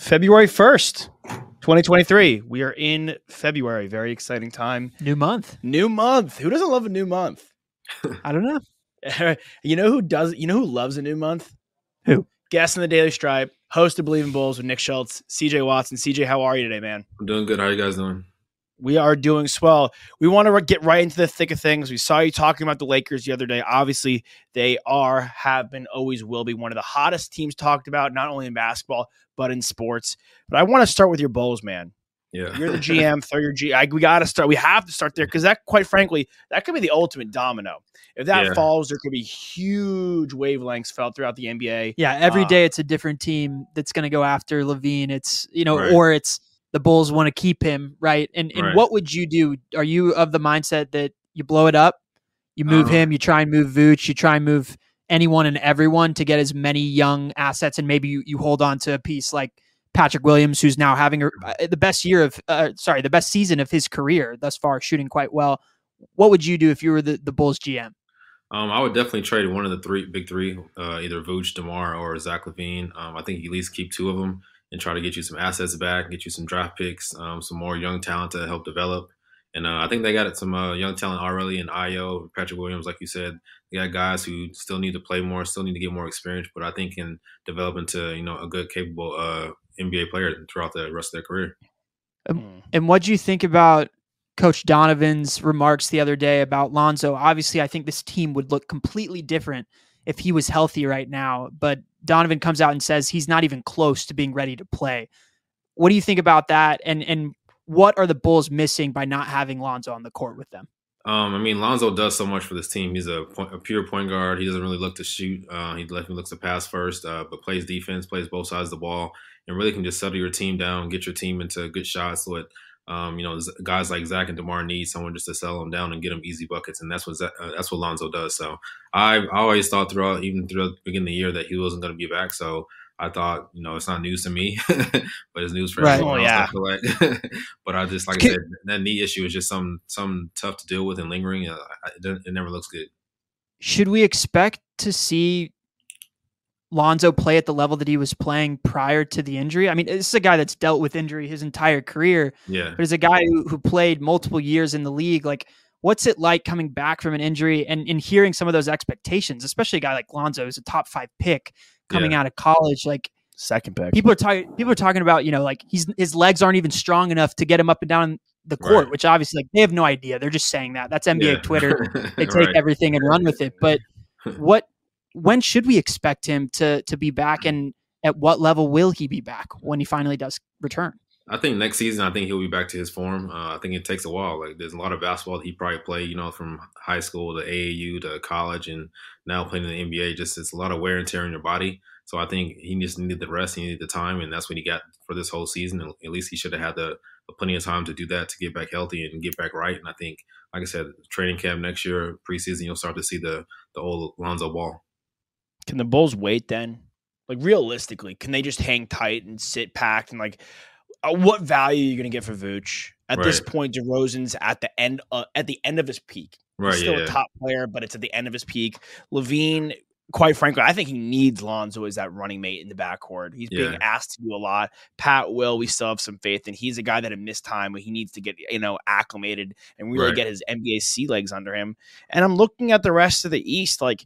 February 1st, 2023. We are in February. Very exciting time. New month. New month. Who doesn't love a new month? I don't know. you know who does you know who loves a new month? Who? Guest in the Daily Stripe, host of Bleav in Bulls with Nick Schultz, CJ Watson. CJ, how are you today, man? I'm doing good. How are you guys doing? We are doing swell. We want to get right into the thick of things. We saw you talking about the Lakers the other day. Obviously, they are, have been, always will be one of the hottest teams talked about, not only in basketball, but in sports. But I want to start with your Bulls, man. Yeah. You're the GM, throw your G. I, we got to start. We have to start there because that, quite frankly, that could be the ultimate domino. If that Yeah. falls, there could be huge wavelengths felt throughout the NBA. Yeah, every Uh, day it's a different team that's going to go after LaVine. It's you know, Right. or it's the Bulls want to keep him, right? And and Right. what would you do? Are you of the mindset that you blow it up, you move Uh, him, you try and move Vooch, you try and move anyone and everyone to get as many young assets, and maybe you, you hold on to a piece like Patrick Williams, who's now having a, uh, the best year of, uh, sorry, the best season of his career thus far, shooting quite well. What would you do if you were the, the Bulls GM? Um, I would definitely trade one of the three big three, uh, either Vooch, Demar, or Zach LaVine. Um, I think you at least keep two of them and try to get you some assets back, get you some draft picks, um, some more young talent to help develop. And uh, I think they got some uh, young talent already in Ayo, Patrick Williams, like you said. They got guys who still need to play more, still need to get more experience, but I think can develop into you know a good, capable uh, NBA player throughout the rest of their career. Mm. And what do you think about Coach Donovan's remarks the other day about Lonzo? Obviously, I think this team would look completely different if he was healthy right now. But Donovan comes out and says he's not even close to being ready to play. What do you think about that? And and what are the Bulls missing by not having Lonzo on the court with them? Um, I mean, Lonzo does so much for this team. He's a, point, a pure point guard. He doesn't really look to shoot. Uh, he definitely looks to pass first, uh, but plays defense, plays both sides of the ball, and really can just settle your team down, get your team into good shots. What um, you know, guys like Zach and Demar need someone just to sell them down and get them easy buckets, and that's what Zach, uh, that's what Lonzo does. So I I always thought throughout, even throughout the beginning of the year, that he wasn't going to be back. So I thought, you know, it's not news to me, but it's news for Right. everyone Oh, else. yeah. I feel like. but I just, like I said, that knee issue is just some some tough to deal with and lingering. Uh, it, it never looks good. Should we expect to see Lonzo play at the level that he was playing prior to the injury? I mean, this is a guy that's dealt with injury his entire career. Yeah. but as a guy who, who played multiple years in the league, like what's it like coming back from an injury and, and hearing some of those expectations, especially a guy like Lonzo who's a top five pick coming out of college. Like Second pick. people are talking people are talking about, you know, like he's his legs aren't even strong enough to get him up and down the court, Right. which obviously like they have no idea. They're just saying that. That's NBA Yeah. Twitter. They take Right. everything and run with it. But what when should we expect him to to be back and at what level will he be back when he finally does return? I think next season, I think he'll be back to his form. Uh, I think it takes a while. Like there's a lot of basketball he probably played, you know, from high school to AAU to college, and now playing in the NBA. Just it's a lot of wear and tear on your body. So I think he just needed the rest, he needed the time, and that's what he got for this whole season. At least he should have had the plenty of time to do that to get back healthy and get back right. And I think, like I said, training camp next year, preseason, you'll start to see the the old Lonzo Ball. Can the Bulls wait then? Like realistically, can they just hang tight and sit packed and like uh, what value are you going to get for Vooch? At this point, DeRozan's at the end uh, at the end of his peak. Right? He's still yeah. a top player, but it's at the end of his peak. LaVine, quite frankly, I think he needs Lonzo as that running mate in the backcourt. He's being asked to do a lot. Pat will, we still have some faith in. He's a guy that had missed time, but he needs to get you know acclimated and really Right. get his NBA sea legs under him. And I'm looking at the rest of the East, like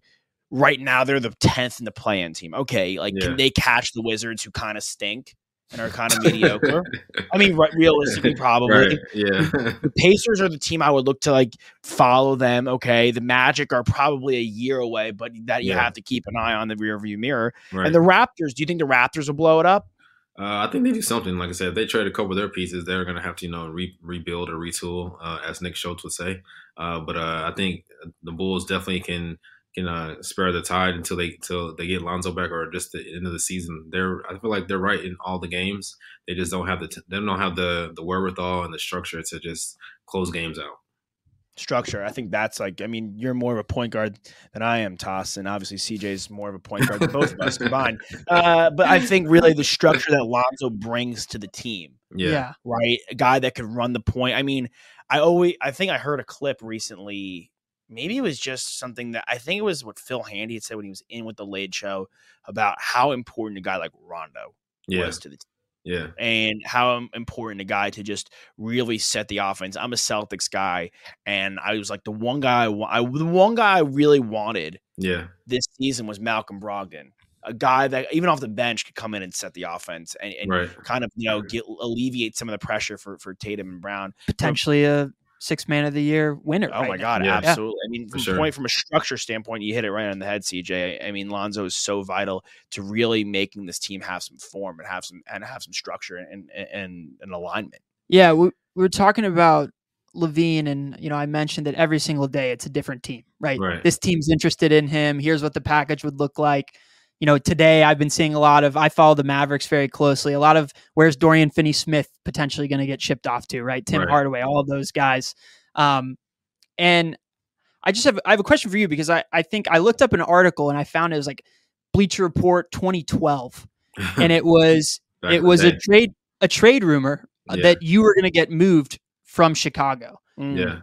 right now they're the tenth in the play-in team. Okay, like Yeah. can they catch the Wizards who kind of stink? and are kind of mediocre. I mean, re- realistically, probably Right. Yeah. the Pacers are the team I would look to like follow them. Okay, the Magic are probably a year away, but that you Yeah. have to keep an eye on the rearview mirror. right. And the Raptors, do you think the Raptors will blow it up? Uh, I think they do something. Like I said, if they trade a couple of their pieces, they're going to have to, you know, re- rebuild or retool, uh, as Nick Schultz would say. Uh, but uh, I think the Bulls definitely can can uh, spare the tide until they until they get Lonzo back or just the end of the season. They're I feel like they're right in all the games. They just don't have the t- they don't have the the wherewithal and the structure to just close games out. Structure. I think that's like. I mean, you're more of a point guard than I am, Toss, and obviously CJ's more of a point guard than both of us combined. Uh, but I think really the structure that Lonzo brings to the team. Yeah. right? A guy that could run the point. I mean, I always I think I heard a clip recently. Maybe it was just something that I think it was what Phil Handy had said when he was in with the Late Show about how important a guy like Rondo Yeah. was to the team Yeah. and how important a guy to just really set the offense. I'm a Celtics guy, and I was like the one guy I, I the one guy I really wanted Yeah. this season was Malcolm Brogdon, a guy that even off the bench could come in and set the offense and, and Right. kind of you know get alleviate some of the pressure for for Tatum and Brown. Potentially a six man of the year winner. Oh right my now. god, Yeah. absolutely. I mean, from sure. point from a structure standpoint, you hit it right on the head, CJ. I mean, Lonzo is so vital to really making this team have some form and have some and have some structure and and, and an alignment. Yeah, we, we were talking about LaVine, and you know, I mentioned that every single day it's a different team, right? Right. This team's interested in him. Here's what the package would look like. You know, today I've been seeing a lot of. I follow the Mavericks very closely. A lot of where's Dorian Finney-Smith potentially going to get shipped off to, right? Tim Right. Hardaway, all of those guys. Um, and I just have I have a question for you because I I think I looked up an article and I found it was like Bleacher Report 2012, and it was it was a trade a trade rumor uh, Yeah. that you were going to get moved from Chicago. Mm. yeah.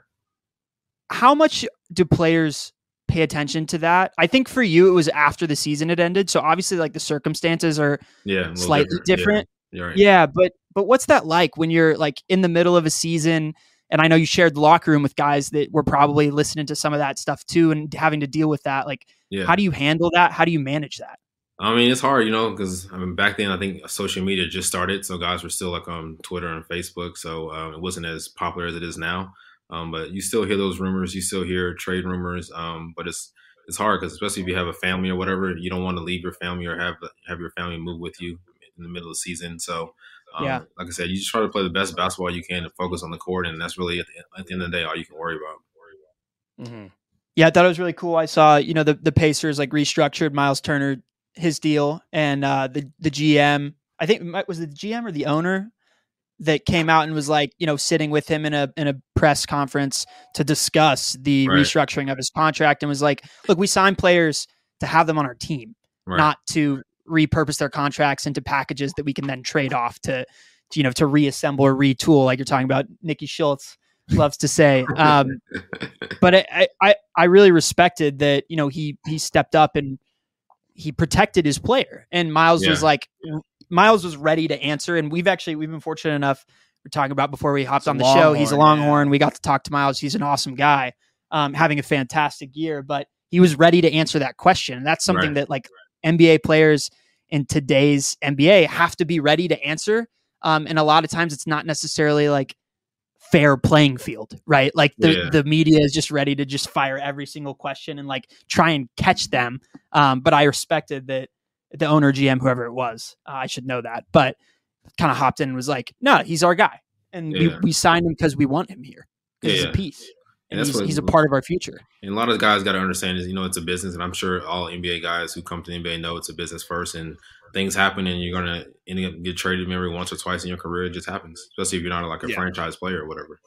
How much do players pay attention to that? I think for you it was after the season had ended, so obviously like the circumstances are Yeah. slightly different. Yeah. Right. Yeah, but but what's that like when you're like in the middle of a season? And I know you shared the locker room with guys that were probably listening to some of that stuff too, and having to deal with that. Like, Yeah. how do you handle that? How do you manage that? I mean, it's hard, you know, because I mean, back then I think social media just started, so guys were still like on Twitter and Facebook, so um, it wasn't as popular as it is now. Um, but you still hear those rumors, you still hear trade rumors, um, but it's it's hard because especially if you have a family or whatever, you don't want to leave your family or have have your family move with you in the middle of the season. So, um, Yeah. like I said, you just try to play the best basketball you can and focus on the court, and that's really at the, at the end of the day all you can worry about. Mhm. Yeah, I thought it was really cool. I saw, you know, the, the Pacers like restructured Miles Turner his deal and uh the the GM, I think it was the GM or the owner that came out and was like, you know, sitting with him in a in a press conference to discuss the Right. restructuring of his contract and was like, look, we sign players to have them on our team, Right. not to repurpose their contracts into packages that we can then trade off to, to you know, to reassemble or retool like you're talking about Nikki Schultz loves to say. Um but I, I- I I really respected that you know he he stepped up and he protected his player and Miles was like Miles was ready to answer and we've actually we've been fortunate enough we're talking about before we hopped a on the show he's a Longhorn, yeah. Longhorn we got to talk to Miles he's an awesome guy um, having a fantastic year but he was ready to answer that question and that's something Right. that like NBA players in today's NBA have to be ready to answer um, and a lot of times it's not necessarily like fair playing field, right? Like the, Yeah. the media is just ready to just fire every single question and like try and catch them. Um, but I respected that the owner, GM, whoever it was, uh, I should know that, but kind of hopped in and was like, no, he's our guy. And we, Yeah. we signed him because we want him here. Yeah, he's a piece. And And he's, he's a part of our future. And a lot of guys got to understand is, you know, it's a business, and I'm sure all NBA guys who come to the NBA know it's a business first, and things happen, and you're gonna end up get traded maybe once or twice in your career. It just happens, especially if you're not like a Yeah. franchise player or whatever.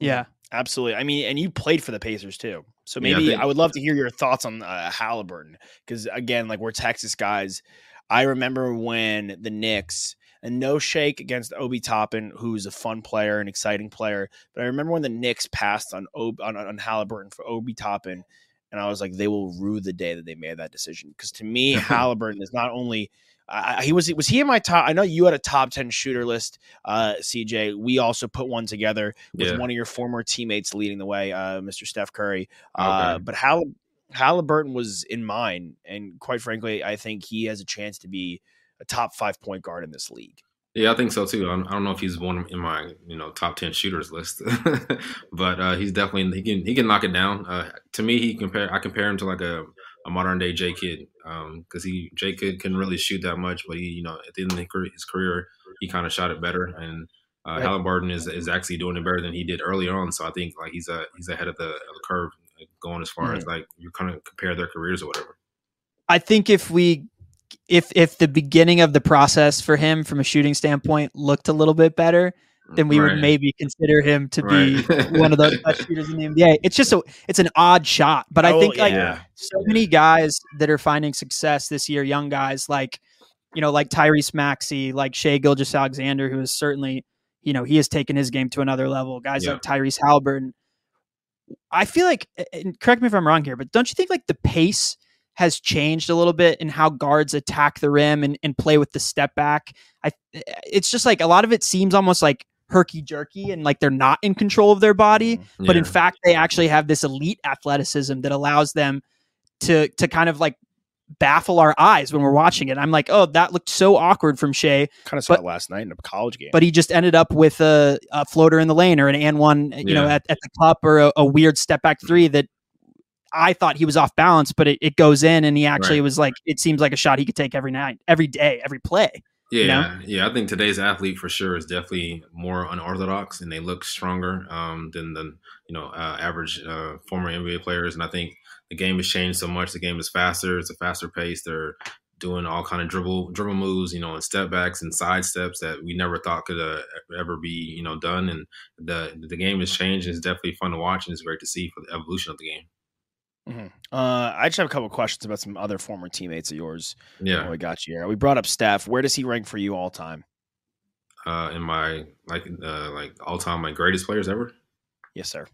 Yeah. Absolutely. I mean, and you played for the Pacers too. So Yeah, I maybe I, would love to hear your thoughts on uh, Haliburton because again, like we're Texas guys. I remember when the Knicks and no shake against Obi Toppin, who's a fun player, an exciting player. But I remember when the Knicks passed on Ob- on, on Haliburton for Obi Toppin, and I was like, they will rue the day that they made that decision. Because to me, Haliburton is not only I, he was was he in my top. I know you had a top ten shooter list, uh, CJ. We also put one together with Yeah. one of your former teammates leading the way, uh, Mr. Steph Curry. Uh, Okay. but Hall- Haliburton was in mine, and quite frankly, I think he has a chance to be a top five point guard in this league. Yeah, I think so too. I don't know if he's one in my you know top ten shooters list, but uh, he's definitely he can he can knock it down. Uh, to me, he compare I compare him to like a, a modern day J Kidd because um, he J Kidd can really shoot that much, but he you know at the end of his career he kind of shot it better, and uh, right. Haliburton is is actually doing it better than he did early on. So I think like he's a he's ahead of the, of the curve going as far mm-hmm. as like you kind of compare their careers or whatever. I think if we if if the beginning of the process for him from a shooting standpoint looked a little bit better, then we right. would maybe consider him to right. be one of the best shooters in the NBA. It's just a it's an odd shot, but I oh, think like yeah. so many guys that are finding success this year, young guys like you know like Tyrese Maxey, like Shai Gilgeous-Alexander, who is certainly you know he has taken his game to another level. Guys yeah. like Tyrese Haliburton. I feel like, and correct me if I'm wrong here, but don't you think like the pace has changed a little bit in how guards attack the rim and, and play with the step back. I it's just like a lot of it seems almost like herky jerky and like they're not in control of their body, yeah. but in fact they actually have this elite athleticism that allows them to to kind of like baffle our eyes when we're watching it. I'm like, oh, that looked so awkward from Shai. Kind of saw but, it last night in a college game. But he just ended up with a, a floater in the lane or an and one, you yeah. know, at, at the cup or a, a, weird step back three that I thought he was off balance, but it, it goes in and he actually right. was like, it seems like a shot he could take every night, every day, every play. Yeah, you know? yeah. I think today's athlete for sure is definitely more unorthodox and they look stronger um, than the you know uh, average uh, former NBA players. And I think the game has changed so much. The game is faster. It's a faster pace. They're doing all kind of dribble dribble moves, you know, and step backs and side steps that we never thought could uh, ever be, you know, done. And the the game has changed. And It's definitely fun to watch, and it's great to see for the evolution of the game. Mm-hmm. Uh, I just have a couple questions about some other former teammates of yours. Yeah, we got you here. We brought up Steph. Where does he rank for you all time? Uh, in my like uh, like all time my greatest players ever. Yes, sir.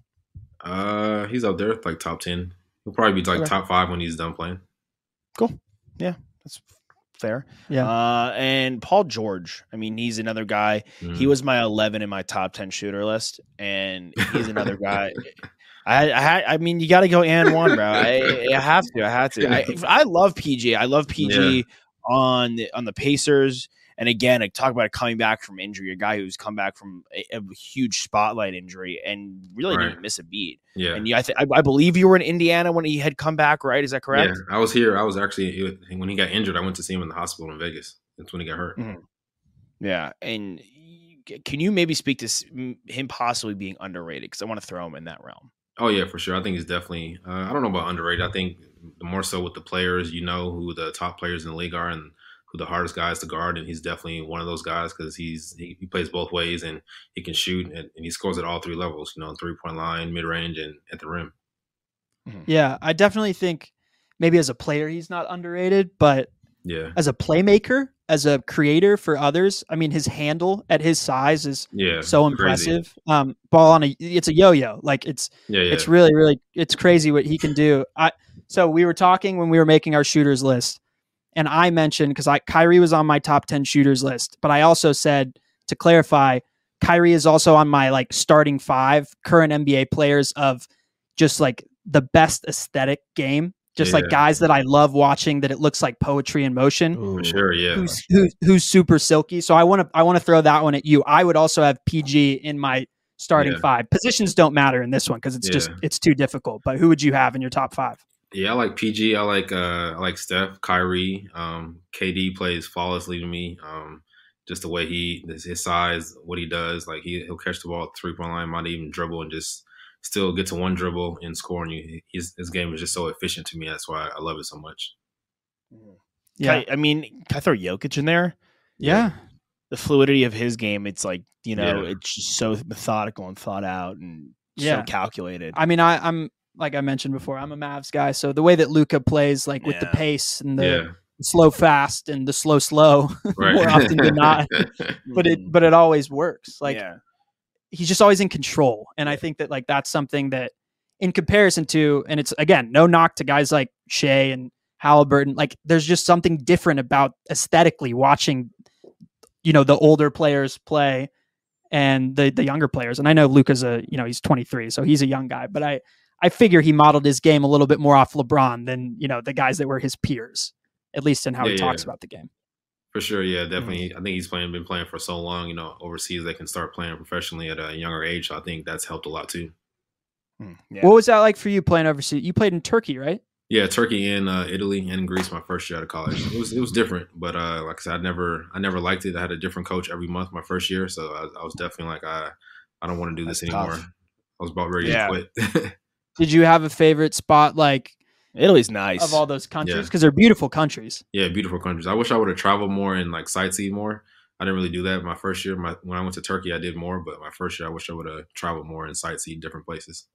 Uh, he's up there, like top ten. He'll probably be like okay. top five when he's done playing. Cool. Yeah, that's fair. Yeah. Uh, and Paul George. I mean, he's another guy. Mm. He was my 11 in my top 10 shooter list, and he's another guy. I, I, I mean, you got to go and one, bro. I, I, have to. I have to. I, I love PG. I love PG yeah. on the on the Pacers. And again, I talk about coming back from injury, a guy who's come back from a, a huge spotlight injury and really right. didn't miss a beat. Yeah, and I, th- I, I, believe you were in Indiana when he had come back, right? Is that correct? Yeah, I was here. I was actually when he got injured. I went to see him in the hospital in Vegas. That's when he got hurt. Mm-hmm. Yeah, and can you maybe speak to him possibly being underrated? Because I want to throw him in that realm. Oh yeah, for sure. I think he's definitely. Uh, I don't know about underrated. I think the more so with the players, you know who the top players in the league are and who the hardest guys to guard, and he's definitely one of those guys because he's he, he, plays both ways and he can shoot and, and, he scores at all three levels. You know, three point line, mid range, and at the rim. Mm-hmm. Yeah, I definitely think maybe as a player he's not underrated, but yeah, as a playmaker, as a creator for others. I mean, his handle at his size is yeah, so impressive. Um, ball on a it's a yo-yo. Like it's yeah, yeah. it's really really it's crazy what he can do. I so we were talking when we were making our shooters list, and I mentioned because I Kyrie was on my top ten shooters list, but I also said to clarify, Kyrie is also on my like starting five current NBA players of just like the best aesthetic game just yeah. like guys that I love watching that it looks like poetry in motion. For sure, yeah. Who's, who's, who's super silky. So I want to I want to throw that one at you. I would also have PG in my starting yeah. five. Positions don't matter in this one because it's yeah. just it's too difficult. But who would you have in your top five? Yeah, I like PG. I like uh I like Steph, Kyrie. Um, KD plays flawlessly to me. Um, just the way he his size, what he does, like he he'll catch the ball at three point line, might even dribble and just still get to one dribble and score on you. His, his game is just so efficient to me. That's why I love it so much. Yeah, I, I, mean, can I throw Jokic in there? Yeah. the fluidity of his game. It's like you know, yeah. it's just so methodical and thought out and yeah. so calculated. I mean, I, I'm like I mentioned before, I'm a Mavs guy, so the way that Luka plays, like with yeah. the pace and the slow fast and the slow slow, right. more often than not, but it mm-hmm. but it always works. Like he's just always in control. And I think that like that's something that in comparison to, and it's again, no knock to guys like Shai and Haliburton, like there's just something different about aesthetically watching, you know, the older players play and the the younger players. And I know Luka's a, you know, he's 23, so he's a young guy, but I I figure he modeled his game a little bit more off LeBron than, you know, the guys that were his peers, at least in how yeah, he talks yeah. about the game. For sure, yeah, definitely. I think he's playing, been playing for so long. You know, overseas they can start playing professionally at a younger age. So I think that's helped a lot too. Hmm, yeah. What was that like for you playing overseas? You played in Turkey, right? Yeah, Turkey and uh, Italy and Greece my first year out of college. It was it was different, but uh, like I said, I never I never liked it. I had a different coach every month my first year, so I, I was definitely like I I don't want to do this That's anymore. tough. I was about ready Yeah. to quit. Did you have a favorite spot like Italy's nice. of all those countries? Yeah. Because they're beautiful countries. yeah, beautiful countries. I wish I would have traveled more and like sightsee more. I didn't really do that my first year. My when I went to Turkey, I did more, but my first year, I wish I would have traveled more and sightsee different places.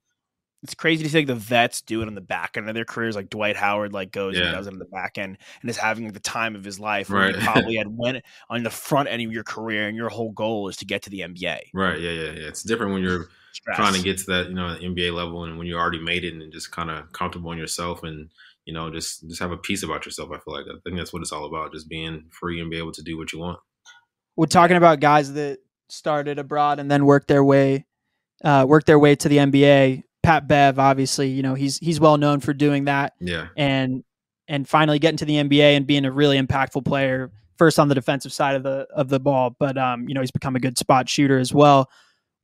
it's crazy to think the vets do it on the back end of their careers. Like Dwight Howard, like goes and does it on the back end and is having the time of his life. Where you Right. probably had went on the front end of your career, and your whole goal is to get to the NBA. Right? Yeah, yeah, yeah. It's different when you're Stress. trying to get to that you know NBA level and when you already made it and just kind of comfortable in yourself and you know just just have a peace about yourself. I feel like I think that's what it's all about, just being free and be able to do what you want. We're talking about guys that started abroad and then worked their way, uh, worked their way to the NBA. Pat Bev, obviously, you know he's he's well known for doing that, Yeah, and and finally getting to the NBA and being a really impactful player. First on the defensive side of the of the ball, but um, you know he's become a good spot shooter as well.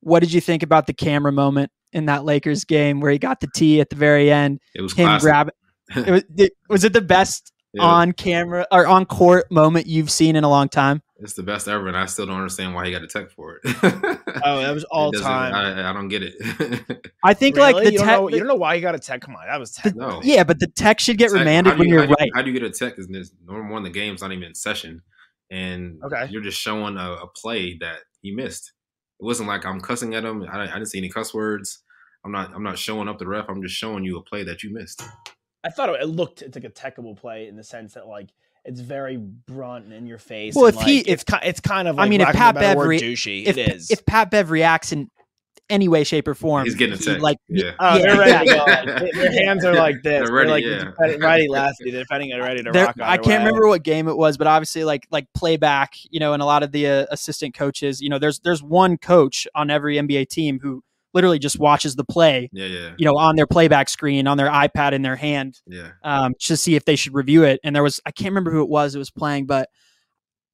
What did you think about the camera moment in that Lakers game where he got the tee at the very end? it was Him classic. grab it was, it, was it the best Yeah, on camera or on court moment you've seen in a long time? it's the best ever, and I still don't understand why he got a tech for it. Oh, that was all time. I, I don't get it. I think like the you, don't tech. know, you don't know why he got a tech. Come on, that was tech. No. yeah, but the tech should get Tech- remanded how do when you- you're how you- right. How do you get a tech? Because there's number one, the game's not even in session, and Okay. you're just showing a, a play that he missed. It wasn't like I'm cussing at him. I, I didn't see any cuss words. I'm not. I'm not showing up the ref. I'm just showing you a play that you missed. I thought it, it looked it's like a techable play in the sense that like it's very brunt and in your face. Well, and, if he- like, it's it's kind of I mean, if lack of a Pat Bev re- douchey. If it is. if Pat Bev reacts in any way, shape, or form, He's getting a he, like yeah. Oh, Yeah, they're ready to go. exactly. Their hands are like this. They're ready, like yeah. defending- righty lefty. They're defending it ready to There- rock. I can't way. remember what game it was, but obviously, like like playback, you know, and a lot of the uh, assistant coaches, you know, there's there's one coach on every NBA team who literally just watches the play, Yeah, yeah, you know, on their playback screen, on their iPad in their hand, yeah. um, to see if they should review it. And there was I can't remember who it was that was playing, but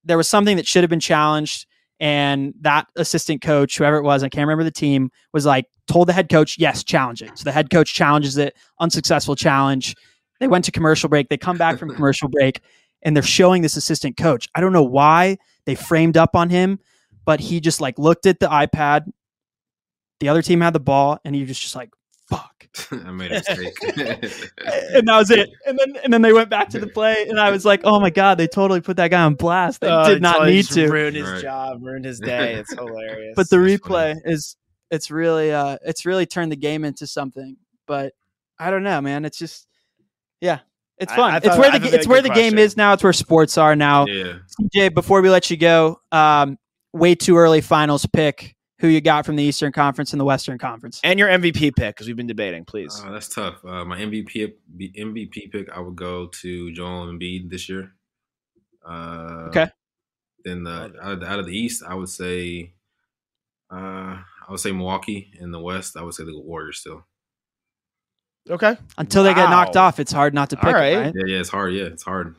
there was something that should have been challenged. And that assistant coach, whoever it was, I can't remember the team, was like told the head coach, yes, challenge it. So the head coach challenges it, unsuccessful challenge. They went to commercial break. They come back from commercial break and they're showing this assistant coach. I don't know why they framed up on him, but he just like looked at the iPad. The other team had the ball and he was just like, fuck. I made a mistake. and that was it. And then and then they went back to the play, and I was like, "Oh my god, they totally put that guy on blast. They Oh, did not like need to." ruin his Right. job, ruin his day. It's hilarious. But the That's replay funny. is it's really uh it's really turned the game into something. But I don't know, man. It's just yeah, it's fun. I it's thought- where I the thought ga- that it's where good the game question. is now. It's where sports are now. yeah. CJ, before we let you go, um, way too early finals pick. Who you got from the Eastern Conference and the Western Conference? and your MVP pick because we've been debating. Please. Uh, that's tough. Uh, my MVP MVP pick, I would go to Joel Embiid this year. Uh, Okay. Then the, out, of the, out of the East, I would say, uh, I would say Milwaukee. In the West, I would say the Warriors still. okay. Until they get knocked off, it's hard not to pick. All it, right. right? Yeah, yeah, it's hard. Yeah, it's hard.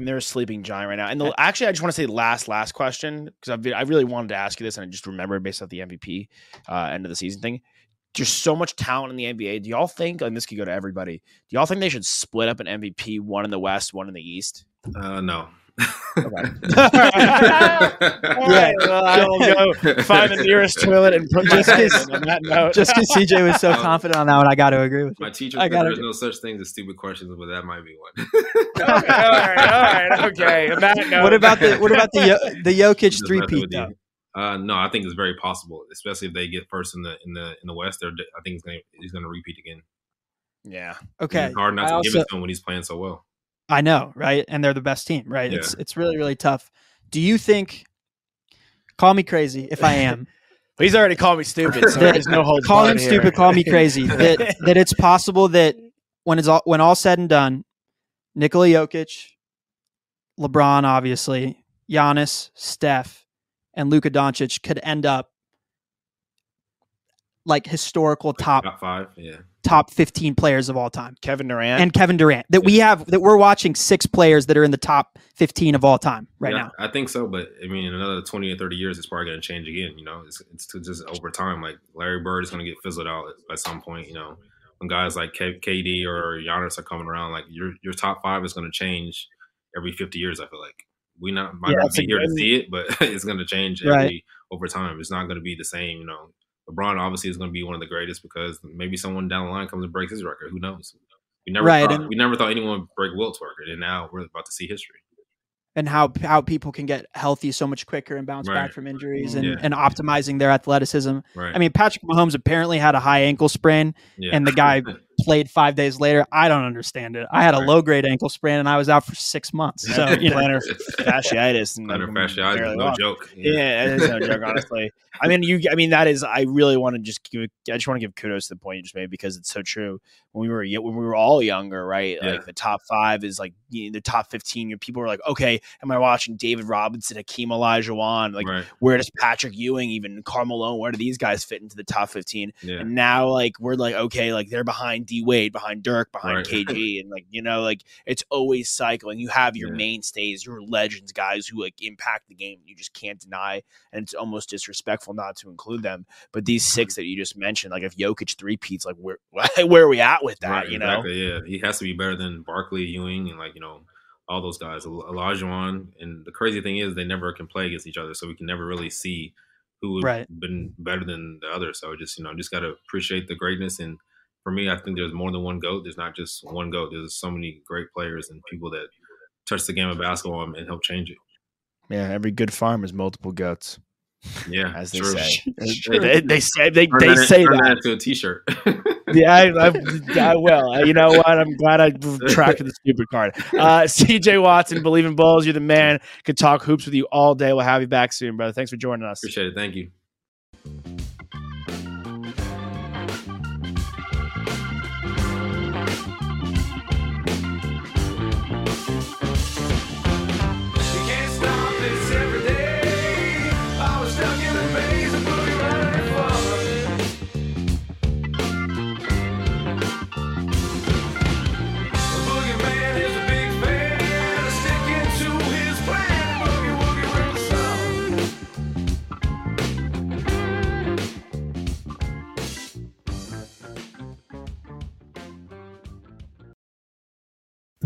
I mean, they're a sleeping giant right now. And the, actually, I just want to say last last question because I I really wanted to ask you this and I just remembered based off the MVP uh, end of the season thing. There's so much talent in the NBA. Do y'all think, and this could go to everybody, do y'all think they should split up an MVP, one in the West, one in the East? Uh, no. Yeah. well, I will go find the nearest toilet and put my Just hand 'cause- in on that note. Just because CJ was so Um, confident on that one, I got to agree with you. My teacher I gotta there's go. no such thing as stupid questions, but that might be one. okay, all right, all right, okay. On that note, What about the what about the Yo- the Jokic Just three messing peat though? Uh, no, I think it's very possible, especially if they get first in the in the in the West. They're, I think he's gonna he's gonna repeat again. yeah, Okay, it's hard not I to give it to him when he's playing so well. I know, right? And they're the best team, right? It's it's really really tough. Do you think? Call me crazy if I am. he's already called me stupid, so there's no hold. call him stupid. Call me crazy. That that it's possible that when it's all when all said and done, Nikola Jokic, LeBron, obviously, Giannis, Steph, and Luka Doncic could end up like historical top Top five, yeah. top 15 players of all time. Kevin Durant. And Kevin Durant. That we have that we're watching six players that are in the top 15 of all time right Yeah, now. I think so, but I mean, in another twenty or thirty years, it's probably going to change again. You know, it's, it's just over time. Like Larry Bird is going to get fizzled out at some point. You know, when guys like K- KD or Giannis are coming around, like your your top five is going to change every fifty years. I feel like we not might Yeah, not that's be here to see it, but it's going to change Right. over time. It's not going to be the same. You know, LeBron obviously is going to be one of the greatest because maybe someone down the line comes and breaks his record. Who knows? We never Right, thought, and- we never thought anyone would break Wilt's record, and now we're about to see history. And how how people can get healthy so much quicker and bounce back from injuries and, Yeah. and optimizing their athleticism. Right. I mean, Patrick Mahomes apparently had a high ankle sprain yeah. and the guy played five days later. I don't understand it. I had a low grade ankle sprain and I was out for six months. So, you know, plantar fasciitis and Plantar fasciitis, no walk. joke. Yeah, it is no joke, honestly. I mean, you. I mean, that is. I really want to just give. I just want to give kudos to the point you just made because it's so true. When we were y- when we were all younger, right? Yeah. Like the top five is like you know, the top fifteen. You know, people were like, okay, am I watching David Robinson, Hakeem Olajuwon? Like, right. where does Patrick Ewing, even Carmelo, where do these guys fit into the top fifteen? Yeah. And now, like, we're like, okay, like they're behind D Wade, behind Dirk, behind Right. KG, and like, you know, like it's always cycling. You have your Yeah. mainstays, your legends, guys who like impact the game. You just can't deny, and it's almost disrespectful not to include them. But these mm-hmm. six that you just mentioned, like if Jokic three peats, like where where are we at with that? Right, you know, exactly, yeah, he has to be better than Barkley, Ewing, and like you know all those guys, Olajuwon. And the crazy thing is, they never can play against each other, so we can never really see who Right. been better than the other. So just you know, just got to appreciate the greatness. And for me, I think there's more than one goat. There's not just one goat. There's so many great players and people that touch the game of basketball and, and help change it. yeah, every good farm is multiple goats, Yeah, as they true. say. They, they, say they, Turn they that, say turn that. that into a T-shirt. Yeah, I, I, I will. Uh, You know what? I'm glad I tracked the stupid card. Uh, CJ Watson, Bleav in Bulls. You're the man. Could talk hoops with you all day. We'll have you back soon, brother. Thanks for joining us. Appreciate it. Thank. You